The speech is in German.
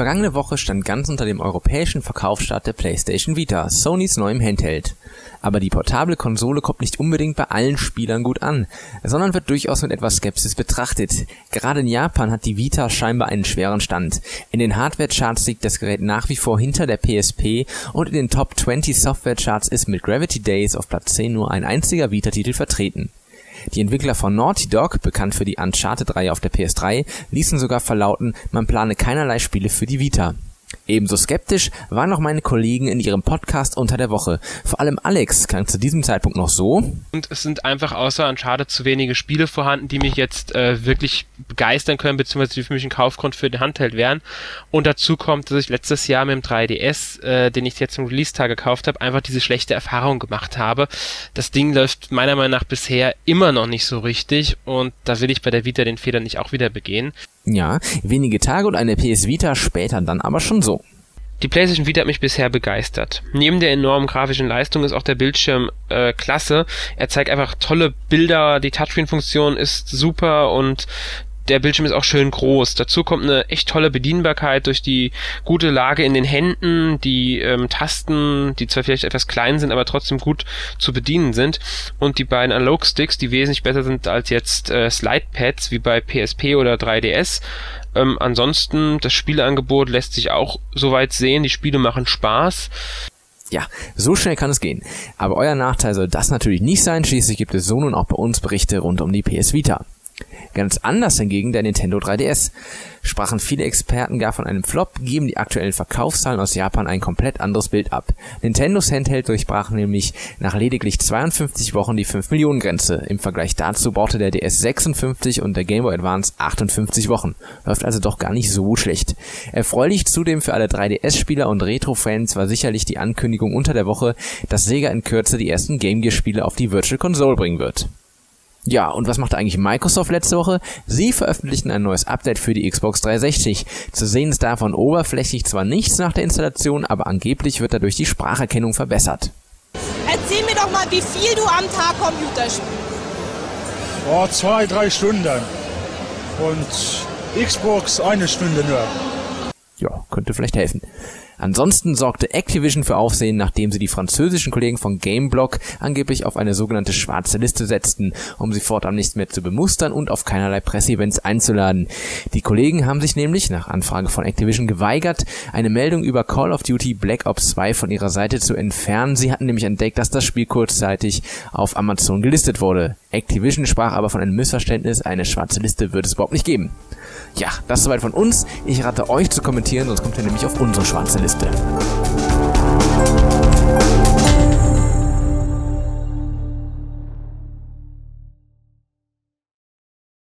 vergangene Woche stand ganz unter dem europäischen Verkaufsstart der PlayStation Vita, Sonys neuem Handheld. Aber die portable Konsole kommt nicht unbedingt bei allen Spielern gut an, sondern wird durchaus mit etwas Skepsis betrachtet. Gerade in Japan hat die Vita scheinbar einen schweren Stand. In den Hardware-Charts liegt das Gerät nach wie vor hinter der PSP und in den Top 20 Software-Charts ist mit Gravity Days auf Platz 10 nur ein einziger Vita-Titel vertreten. Die Entwickler von Naughty Dog, bekannt für die Uncharted-Reihe auf der PS3, ließen sogar verlauten, man plane keinerlei Spiele für die Vita. Ebenso skeptisch waren auch meine Kollegen in ihrem Podcast unter der Woche. Vor allem Alex klang zu diesem Zeitpunkt noch so. Und es sind einfach außer Uncharted zu wenige Spiele vorhanden, die mich jetzt äh, wirklich begeistern können, beziehungsweise die für mich ein Kaufgrund für den Handheld wären. Und dazu kommt, dass ich letztes Jahr mit dem 3DS, äh, den ich jetzt zum Release-Tag gekauft habe, einfach diese schlechte Erfahrung gemacht habe. Das Ding läuft meiner Meinung nach bisher immer noch nicht so richtig und da will ich bei der Vita den Fehler nicht auch wieder begehen. Ja, wenige Tage und eine PS Vita später dann aber schon so. Die PlayStation Vita hat mich bisher begeistert. Neben der enormen grafischen Leistung ist auch der Bildschirm äh, klasse. Er zeigt einfach tolle Bilder, die Touchscreen-Funktion ist super und der Bildschirm ist auch schön groß. Dazu kommt eine echt tolle Bedienbarkeit durch die gute Lage in den Händen, die ähm, Tasten, die zwar vielleicht etwas klein sind, aber trotzdem gut zu bedienen sind und die beiden Analog-Sticks, die wesentlich besser sind als jetzt äh, Slide-Pads wie bei PSP oder 3DS. Ähm, ansonsten, das Spieleangebot lässt sich auch soweit sehen. Die Spiele machen Spaß. Ja, so schnell kann es gehen. Aber euer Nachteil soll das natürlich nicht sein. Schließlich gibt es so nun auch bei uns Berichte rund um die PS Vita. Ganz anders hingegen der Nintendo 3DS. Sprachen viele Experten gar von einem Flop, geben die aktuellen Verkaufszahlen aus Japan ein komplett anderes Bild ab. Nintendos Handheld durchbrach nämlich nach lediglich 52 Wochen die 5 Millionen Grenze. Im Vergleich dazu brauchte der DS 56 und der Game Boy Advance 58 Wochen. Läuft also doch gar nicht so schlecht. Erfreulich zudem für alle 3DS-Spieler und Retro-Fans war sicherlich die Ankündigung unter der Woche, dass Sega in Kürze die ersten Game Gear Spiele auf die Virtual Console bringen wird. Ja, und was machte eigentlich Microsoft letzte Woche? Sie veröffentlichten ein neues Update für die Xbox 360. Zu sehen ist davon oberflächlich zwar nichts nach der Installation, aber angeblich wird dadurch die Spracherkennung verbessert. Erzähl mir doch mal, wie viel du am Tag Computer spielst. Oh, zwei, drei Stunden. Und Xbox eine Stunde nur. Ja, könnte vielleicht helfen. Ansonsten sorgte Activision für Aufsehen, nachdem sie die französischen Kollegen von Gameblog angeblich auf eine sogenannte schwarze Liste setzten, um sie fortan nicht mehr zu bemustern und auf keinerlei Presseevents einzuladen. Die Kollegen haben sich nämlich nach Anfrage von Activision geweigert, eine Meldung über Call of Duty Black Ops 2 von ihrer Seite zu entfernen. Sie hatten nämlich entdeckt, dass das Spiel kurzzeitig auf Amazon gelistet wurde. Activision sprach aber von einem Missverständnis, eine schwarze Liste wird es überhaupt nicht geben. Ja, das soweit von uns. Ich rate euch zu kommentieren, sonst kommt ihr nämlich auf unsere schwarze Liste. despre.